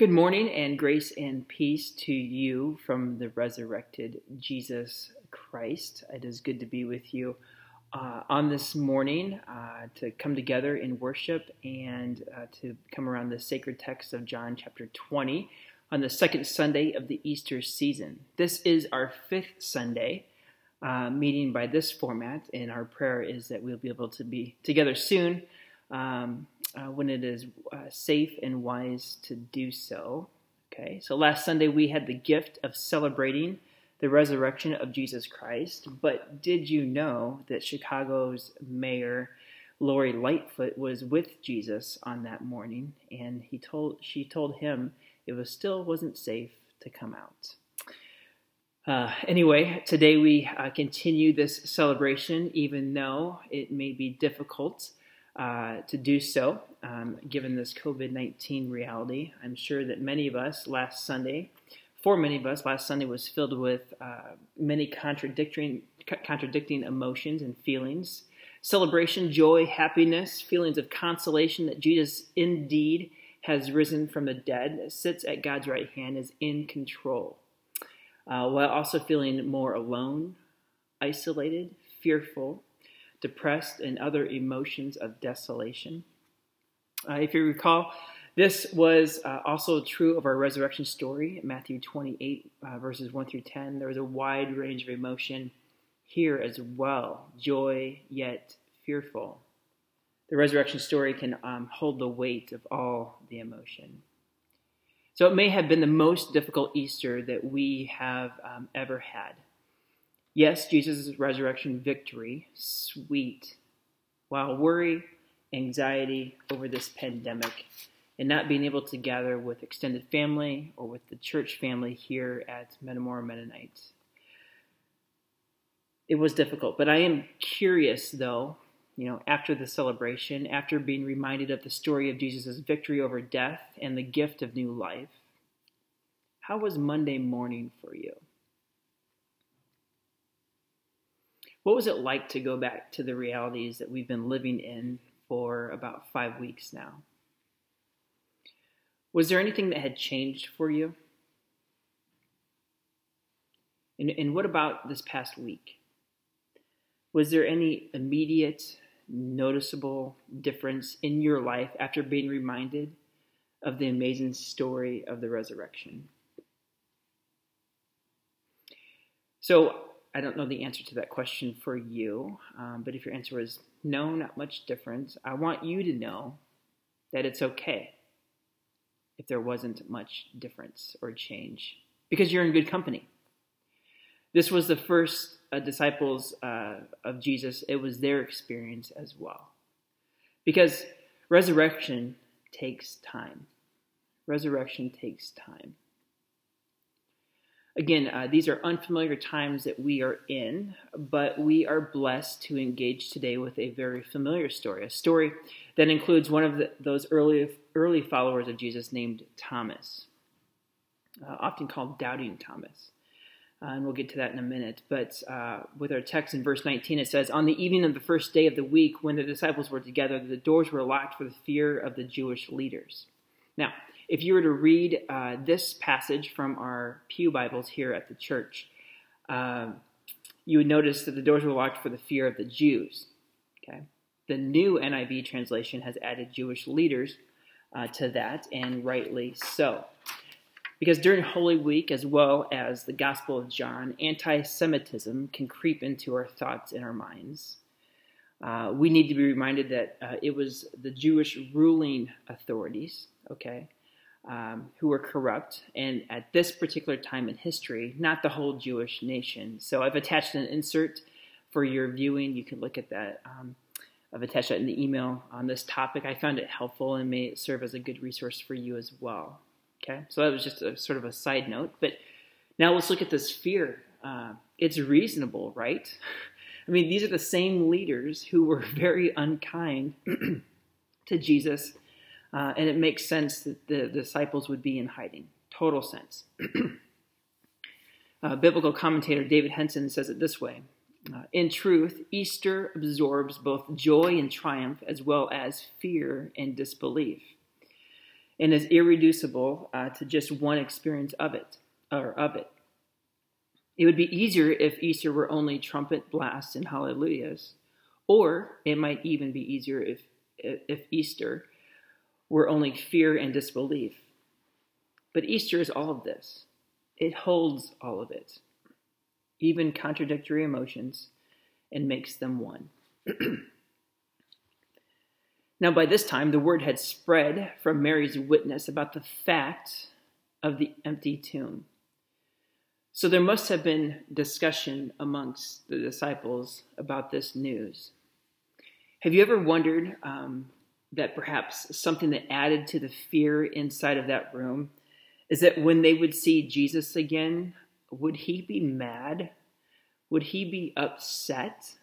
Good morning and grace and peace to you from the resurrected Jesus Christ. It is good to be with you uh, on this morning uh, to come together in worship and uh, to come around the sacred text of John chapter 20 on the second Sunday of the Easter season. This is our fifth Sunday uh, meeting by this format, and our prayer is that we'll be able to be together soon um, uh, when it is uh, safe and wise to do so. Okay, so last Sunday we had the gift of celebrating the resurrection of Jesus Christ, but did you know that Chicago's mayor Lori Lightfoot was with Jesus on that morning, and he told she told him it was still wasn't safe to come out. Uh, anyway, today we uh, continue this celebration, even though it may be difficult uh, to do so, um, given this COVID 19 reality. I'm sure that many of us last Sunday, for many of us, last Sunday was filled with uh, many contradicting, contradicting emotions and feelings celebration, joy, happiness, feelings of consolation that Jesus indeed has risen from the dead, sits at God's right hand, is in control, uh, while also feeling more alone, isolated, fearful, depressed, and other emotions of desolation. Uh, if you recall, this was uh, also true of our resurrection story, Matthew 28, uh, verses 1 through 10. There was a wide range of emotion here as well joy, yet fearful. The resurrection story can um, hold the weight of all the emotion. So it may have been the most difficult Easter that we have um, ever had. Yes, Jesus' resurrection victory, sweet, while worry, anxiety over this pandemic, and not being able to gather with extended family or with the church family here at Metamora Mennonites. It was difficult, but I am curious though, you know, after the celebration, after being reminded of the story of Jesus' victory over death and the gift of new life, how was Monday morning for you? What was it like to go back to the realities that we've been living in for about five weeks now? Was there anything that had changed for you? And, and what about this past week? Was there any immediate, noticeable difference in your life after being reminded of the amazing story of the resurrection? So, I don't know the answer to that question for you, um, but if your answer is no, not much difference, I want you to know that it's okay if there wasn't much difference or change because you're in good company. This was the first uh, disciples uh, of Jesus, it was their experience as well. Because resurrection takes time. Resurrection takes time. Again, uh, these are unfamiliar times that we are in, but we are blessed to engage today with a very familiar story, a story that includes one of the, those early, early followers of Jesus named Thomas, uh, often called Doubting Thomas. Uh, and we'll get to that in a minute. But uh, with our text in verse 19, it says, On the evening of the first day of the week, when the disciples were together, the doors were locked for the fear of the Jewish leaders. Now, if you were to read uh, this passage from our Pew Bibles here at the church, uh, you would notice that the doors were locked for the fear of the Jews. Okay, the new NIV translation has added Jewish leaders uh, to that, and rightly so. Because during Holy Week, as well as the Gospel of John, anti Semitism can creep into our thoughts and our minds. Uh, we need to be reminded that uh, it was the Jewish ruling authorities, okay, um, who were corrupt, and at this particular time in history, not the whole Jewish nation. So I've attached an insert for your viewing. You can look at that. Um, I've attached that in the email on this topic. I found it helpful and may serve as a good resource for you as well. Okay, so that was just a sort of a side note. But now let's look at this fear. Uh, it's reasonable, right? I mean, these are the same leaders who were very unkind to Jesus uh, and it makes sense that the disciples would be in hiding. Total sense. uh, biblical commentator David Henson says it this way uh, In truth, Easter absorbs both joy and triumph as well as fear and disbelief. and is irreducible uh, to just one experience of it or of it. It would be easier if Easter were only trumpet blasts and hallelujahs, or it might even be easier if if Easter were only fear and disbelief. But Easter is all of this. It holds all of it, even contradictory emotions, and makes them one. now, by this time, the word had spread from Mary's witness about the fact of the empty tomb. So there must have been discussion amongst the disciples about this news. Have you ever wondered um, that perhaps something that added to the fear inside of that room is that when they would see Jesus again, would he be mad? Would he be upset?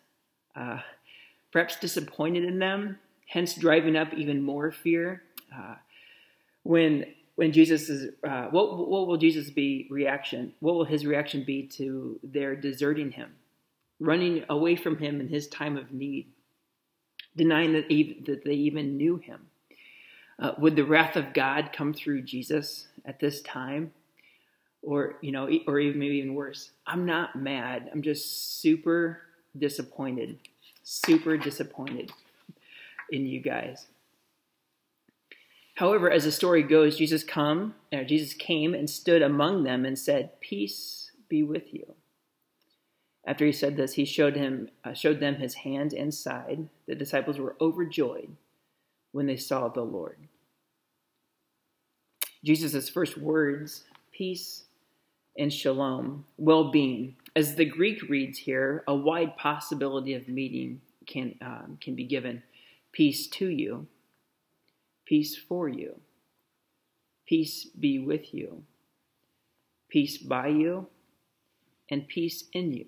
Uh, perhaps disappointed in them, hence driving up even more fear? Uh, when when Jesus is, uh, what, what will Jesus be reaction? What will his reaction be to their deserting him, running away from him in his time of need, denying that, that they even knew him? Uh, would the wrath of God come through Jesus at this time? Or, you know, or even maybe even worse, I'm not mad. I'm just super disappointed, super disappointed in you guys. However, as the story goes, Jesus come, Jesus came and stood among them and said, "Peace be with you." After he said this, he showed him uh, showed them his hand and side. The disciples were overjoyed when they saw the Lord. Jesus' first words, peace and shalom, well-being. As the Greek reads here, a wide possibility of meaning can um, can be given. Peace to you Peace for you. Peace be with you. Peace by you. And peace in you.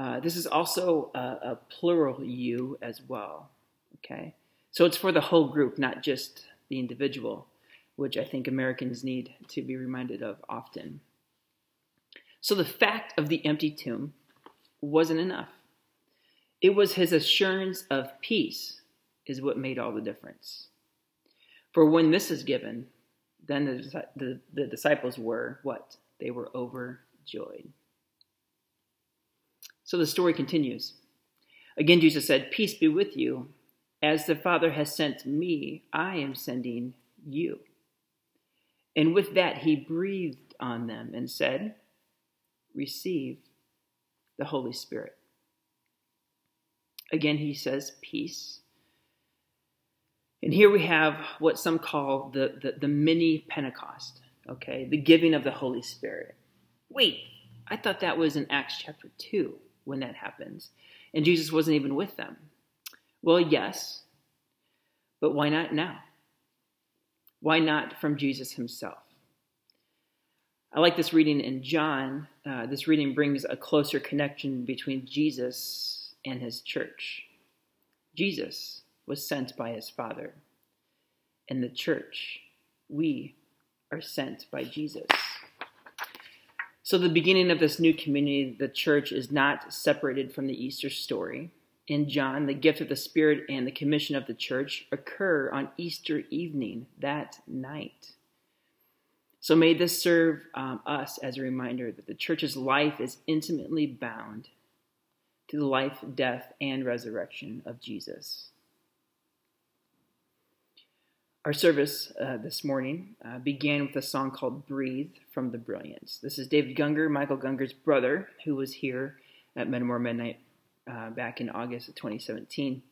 Uh, this is also a, a plural you as well. Okay? So it's for the whole group, not just the individual, which I think Americans need to be reminded of often. So the fact of the empty tomb wasn't enough. It was his assurance of peace is what made all the difference. For when this is given, then the, the, the disciples were what? They were overjoyed. So the story continues. Again, Jesus said, Peace be with you. As the Father has sent me, I am sending you. And with that, he breathed on them and said, Receive the Holy Spirit. Again, he says, Peace and here we have what some call the, the, the mini Pentecost, okay, the giving of the Holy Spirit. Wait, I thought that was in Acts chapter 2 when that happens, and Jesus wasn't even with them. Well, yes, but why not now? Why not from Jesus himself? I like this reading in John. Uh, this reading brings a closer connection between Jesus and his church. Jesus was sent by his Father. And the church, we are sent by Jesus. So, the beginning of this new community, the church, is not separated from the Easter story. In John, the gift of the Spirit and the commission of the church occur on Easter evening, that night. So, may this serve um, us as a reminder that the church's life is intimately bound to the life, death, and resurrection of Jesus. Our service uh, this morning uh, began with a song called Breathe from the Brilliance. This is David Gungor, Michael Gungor's brother, who was here at Metamora Mennonite uh, back in August of 2017.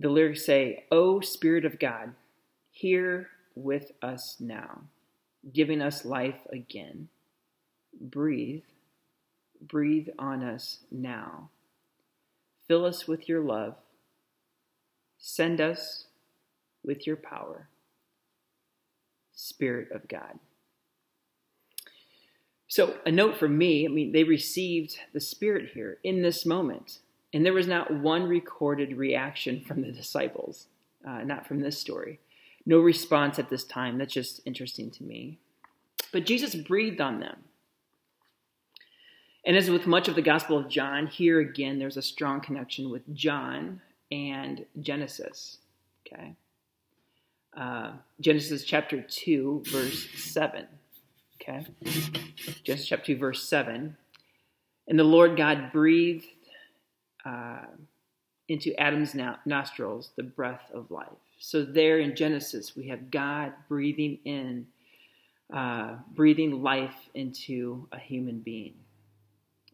The lyrics say, O Spirit of God, here with us now, giving us life again. Breathe, breathe on us now. Fill us with your love. Send us with your power, Spirit of God. So, a note from me I mean, they received the Spirit here in this moment, and there was not one recorded reaction from the disciples, uh, not from this story. No response at this time. That's just interesting to me. But Jesus breathed on them. And as with much of the Gospel of John, here again, there's a strong connection with John and Genesis. Okay. Uh, Genesis chapter 2, verse 7. Okay? Genesis chapter 2, verse 7. And the Lord God breathed uh, into Adam's nostrils the breath of life. So there in Genesis, we have God breathing in, uh, breathing life into a human being.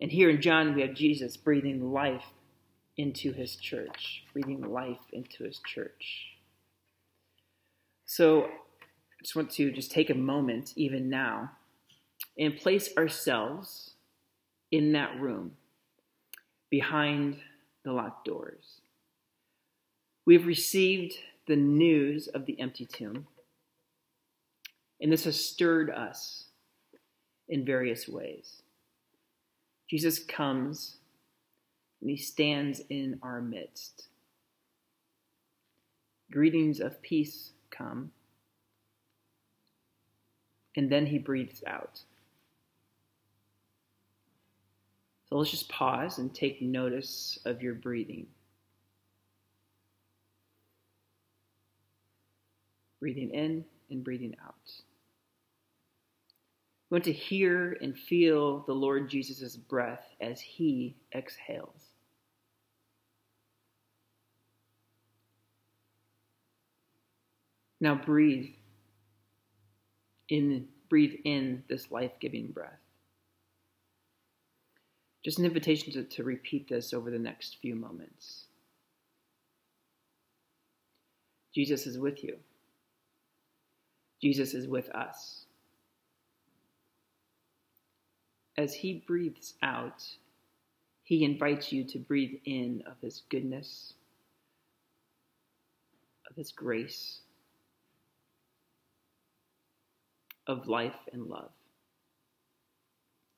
And here in John, we have Jesus breathing life into his church, breathing life into his church. So I just want to just take a moment, even now, and place ourselves in that room behind the locked doors. We have received the news of the empty tomb, and this has stirred us in various ways. Jesus comes and he stands in our midst. Greetings of peace come, and then he breathes out. So let's just pause and take notice of your breathing. Breathing in and breathing out. We want to hear and feel the Lord Jesus' breath as he exhales. Now breathe in breathe in this life-giving breath. Just an invitation to, to repeat this over the next few moments. Jesus is with you. Jesus is with us. As he breathes out, he invites you to breathe in of his goodness, of his grace, of life and love.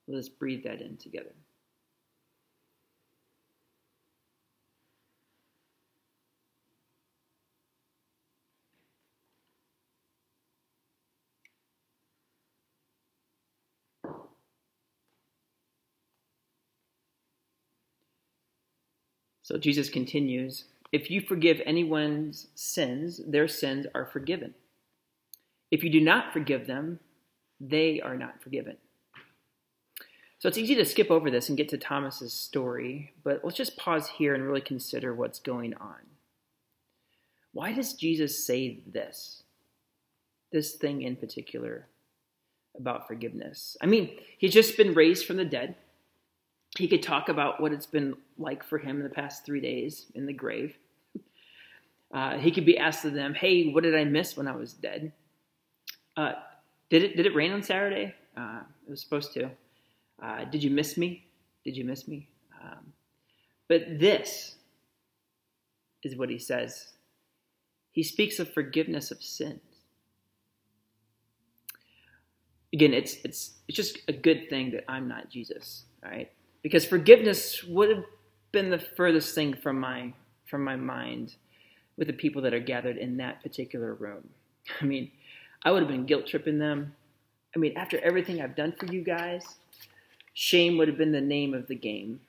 Let us breathe that in together. So Jesus continues If you forgive anyone's sins, their sins are forgiven. If you do not forgive them, they are not forgiven. So it's easy to skip over this and get to Thomas's story, but let's just pause here and really consider what's going on. Why does Jesus say this? This thing in particular about forgiveness. I mean, he's just been raised from the dead he could talk about what it's been like for him in the past three days in the grave. Uh, he could be asked of them, "Hey, what did I miss when I was dead? Uh, did it did it rain on Saturday? Uh, it was supposed to. Uh, did you miss me? Did you miss me?" Um, but this is what he says. He speaks of forgiveness of sins. Again, it's it's it's just a good thing that I'm not Jesus. Right because forgiveness would have been the furthest thing from my from my mind with the people that are gathered in that particular room. I mean, I would have been guilt tripping them. I mean, after everything I've done for you guys, shame would have been the name of the game.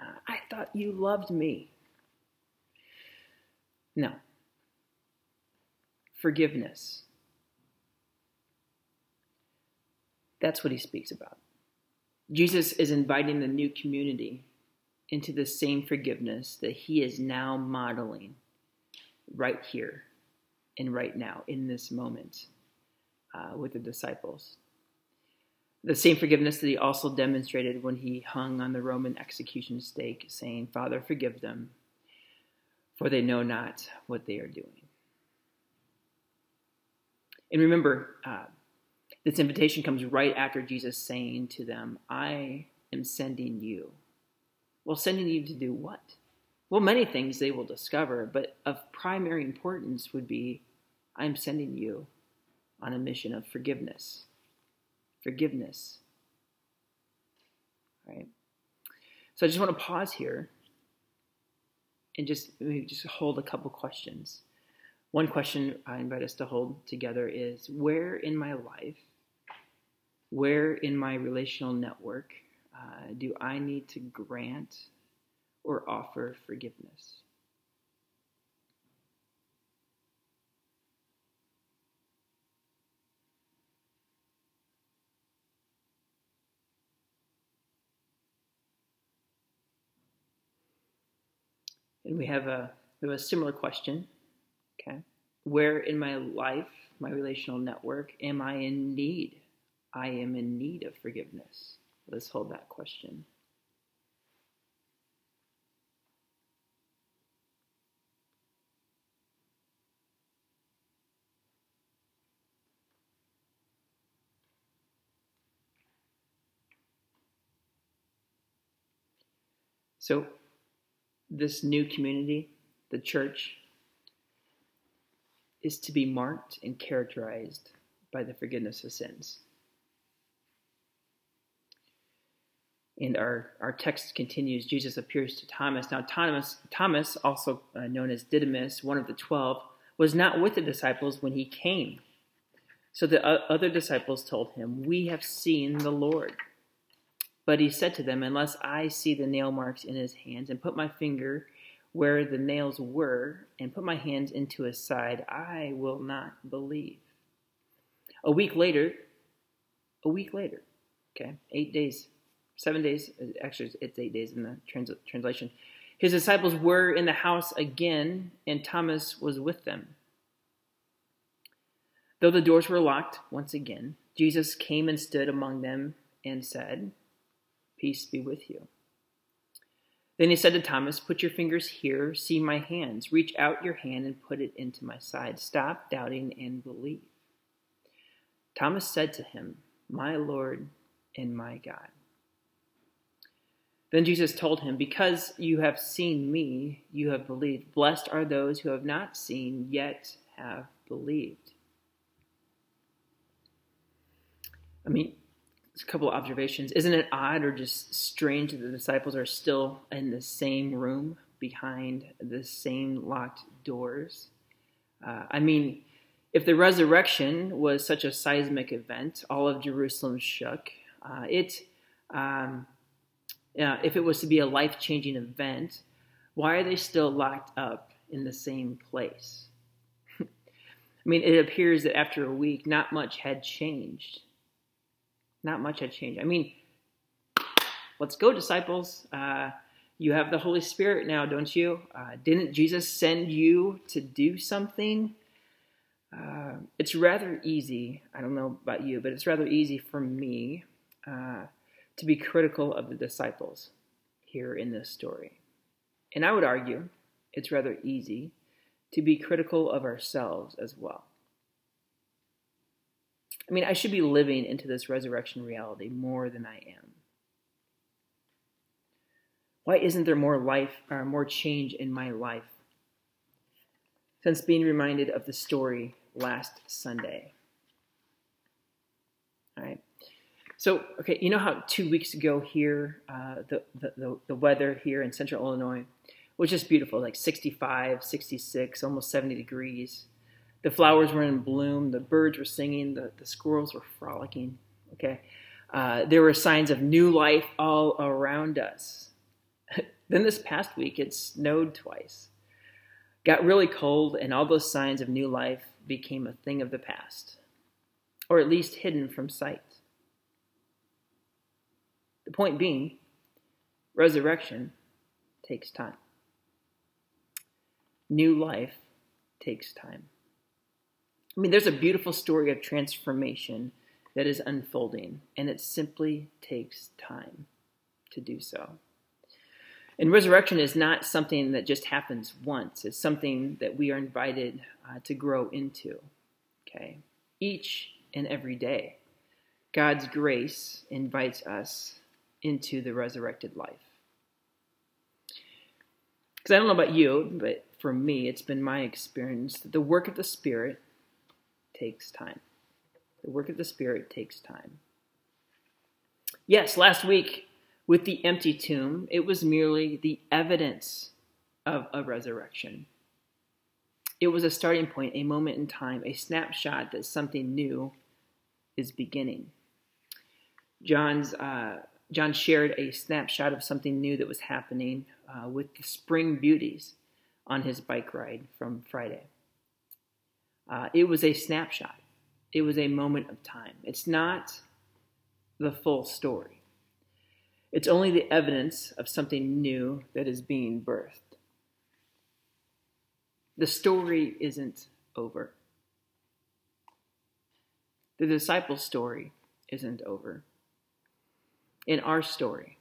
Uh, I thought you loved me. No. Forgiveness. That's what he speaks about. Jesus is inviting the new community into the same forgiveness that he is now modeling right here and right now in this moment uh, with the disciples. The same forgiveness that he also demonstrated when he hung on the Roman execution stake, saying, Father, forgive them, for they know not what they are doing. And remember, uh, this invitation comes right after Jesus saying to them, I am sending you. Well, sending you to do what? Well, many things they will discover, but of primary importance would be I'm sending you on a mission of forgiveness. Forgiveness. Right? So I just want to pause here and just just hold a couple questions. One question I invite us to hold together is where in my life where in my relational network uh, do I need to grant or offer forgiveness? And we have a we have a similar question. Okay. Where in my life, my relational network, am I in need? I am in need of forgiveness. Let's hold that question. So, this new community, the church, is to be marked and characterized by the forgiveness of sins. And our, our text continues Jesus appears to Thomas. Now, Thomas, Thomas, also uh, known as Didymus, one of the twelve, was not with the disciples when he came. So the other disciples told him, We have seen the Lord. But he said to them, Unless I see the nail marks in his hands, and put my finger where the nails were, and put my hands into his side, I will not believe. A week later, a week later, okay, eight days, seven days, actually, it's eight days in the trans- translation. His disciples were in the house again, and Thomas was with them. Though the doors were locked once again, Jesus came and stood among them and said, Peace be with you. Then he said to Thomas, Put your fingers here, see my hands. Reach out your hand and put it into my side. Stop doubting and believe. Thomas said to him, My Lord and my God. Then Jesus told him, Because you have seen me, you have believed. Blessed are those who have not seen, yet have believed. I mean, a couple of observations. Isn't it odd or just strange that the disciples are still in the same room behind the same locked doors? Uh, I mean, if the resurrection was such a seismic event, all of Jerusalem shook. Uh, it, um, uh, if it was to be a life changing event, why are they still locked up in the same place? I mean, it appears that after a week, not much had changed not much had changed. I mean, let's go, disciples. Uh, you have the Holy Spirit now, don't you? Uh, didn't Jesus send you to do something? Uh, it's rather easy. I don't know about you, but it's rather easy for me uh, to be critical of the disciples here in this story. And I would argue it's rather easy to be critical of ourselves as well. I mean, I should be living into this resurrection reality more than I am. Why isn't there more life or more change in my life since being reminded of the story last Sunday? All right. So, okay, you know how two weeks ago here, uh, the, the, the weather here in central Illinois was just beautiful, like 65, 66, almost 70 degrees. The flowers were in bloom, the birds were singing, the, the squirrels were frolicking. Okay, uh, there were signs of new life all around us. then this past week, it snowed twice, got really cold, and all those signs of new life became a thing of the past, or at least hidden from sight. The point being, resurrection takes time. New life takes time. I mean, there's a beautiful story of transformation that is unfolding, and it simply takes time to do so. And resurrection is not something that just happens once, it's something that we are invited uh, to grow into. Okay? Each and every day, God's grace invites us into the resurrected life. Because I don't know about you, but for me, it's been my experience that the work of the Spirit takes time. The work of the Spirit takes time. Yes, last week with the empty tomb, it was merely the evidence of a resurrection. It was a starting point, a moment in time, a snapshot that something new is beginning. John's uh, John shared a snapshot of something new that was happening uh, with the spring beauties on his bike ride from Friday. Uh, it was a snapshot, it was a moment of time. It's not the full story, it's only the evidence of something new that is being birthed. The story isn't over. The disciples' story isn't over. And our story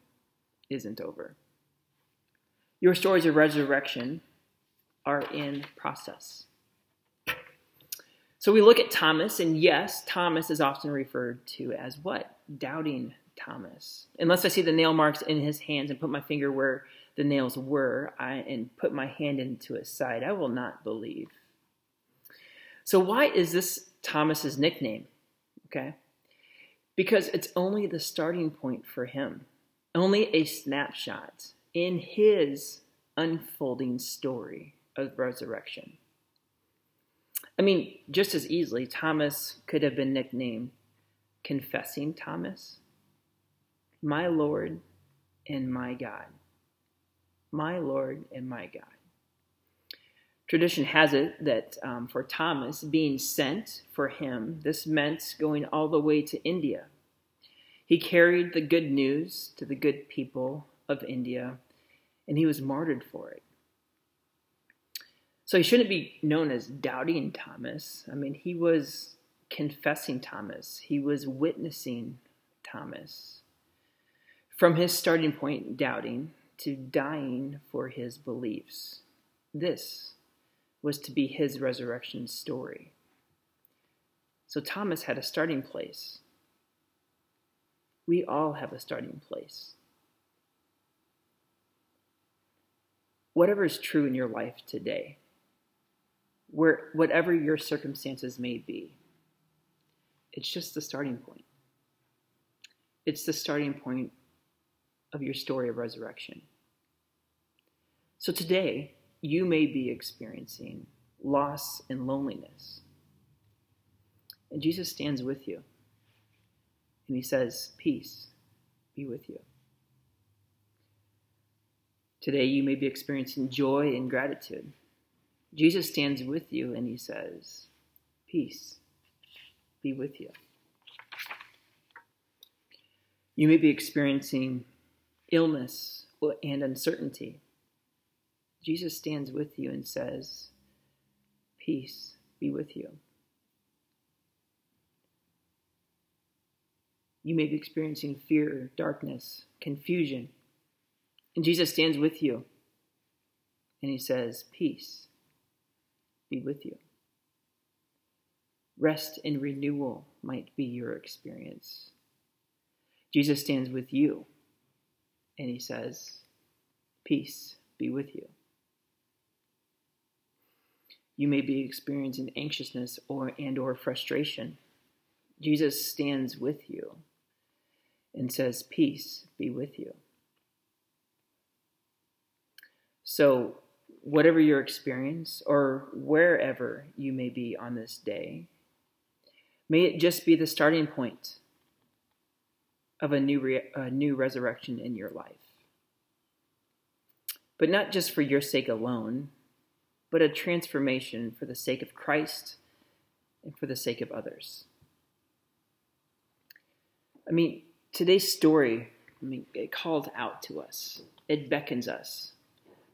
isn't over. Your stories of resurrection are in process. So we look at Thomas, and yes, Thomas is often referred to as what? Doubting Thomas. Unless I see the nail marks in his hands and put my finger where the nails were I, and put my hand into his side, I will not believe. So, why is this Thomas's nickname? Okay. Because it's only the starting point for him, only a snapshot in his unfolding story of resurrection. I mean, just as easily, Thomas could have been nicknamed Confessing Thomas, my Lord and my God. My Lord and my God. Tradition has it that um, for Thomas, being sent for him, this meant going all the way to India. He carried the good news to the good people of India, and he was martyred for it. So he shouldn't be known as doubting Thomas. I mean, he was confessing Thomas, he was witnessing Thomas. From his starting point, doubting, to dying for his beliefs. This was to be his resurrection story. So Thomas had a starting place. We all have a starting place. Whatever is true in your life today, where whatever your circumstances may be, it's just the starting point. It's the starting point of your story of resurrection. So today, you may be experiencing loss and loneliness. And Jesus stands with you. And he says, Peace be with you. Today, you may be experiencing joy and gratitude. Jesus stands with you and he says, Peace be with you. You may be experiencing illness and uncertainty. Jesus stands with you and says, Peace be with you. You may be experiencing fear, darkness, confusion. And Jesus stands with you and he says, Peace be with you. Rest and renewal might be your experience. Jesus stands with you and he says, Peace be with you. You may be experiencing anxiousness or and or frustration. Jesus stands with you and says, Peace be with you. So, whatever your experience or wherever you may be on this day, may it just be the starting point of a new, re- a new resurrection in your life. But not just for your sake alone, but a transformation for the sake of Christ and for the sake of others. I mean, today's story, I mean, it calls out to us. It beckons us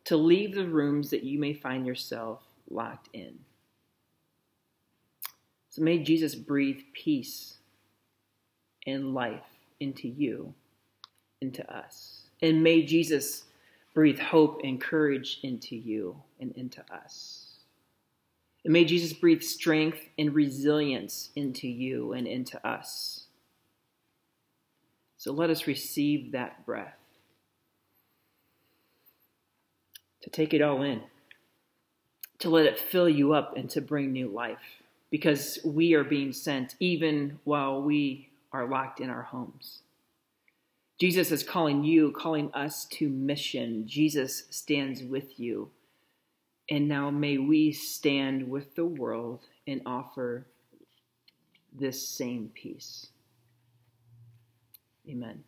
to leave the rooms that you may find yourself locked in. So may Jesus breathe peace and life into you, into us. And may Jesus breathe hope and courage into you and into us. And may Jesus breathe strength and resilience into you and into us. So let us receive that breath, to take it all in, to let it fill you up and to bring new life, because we are being sent even while we are locked in our homes. Jesus is calling you, calling us to mission. Jesus stands with you. And now may we stand with the world and offer this same peace. Amen.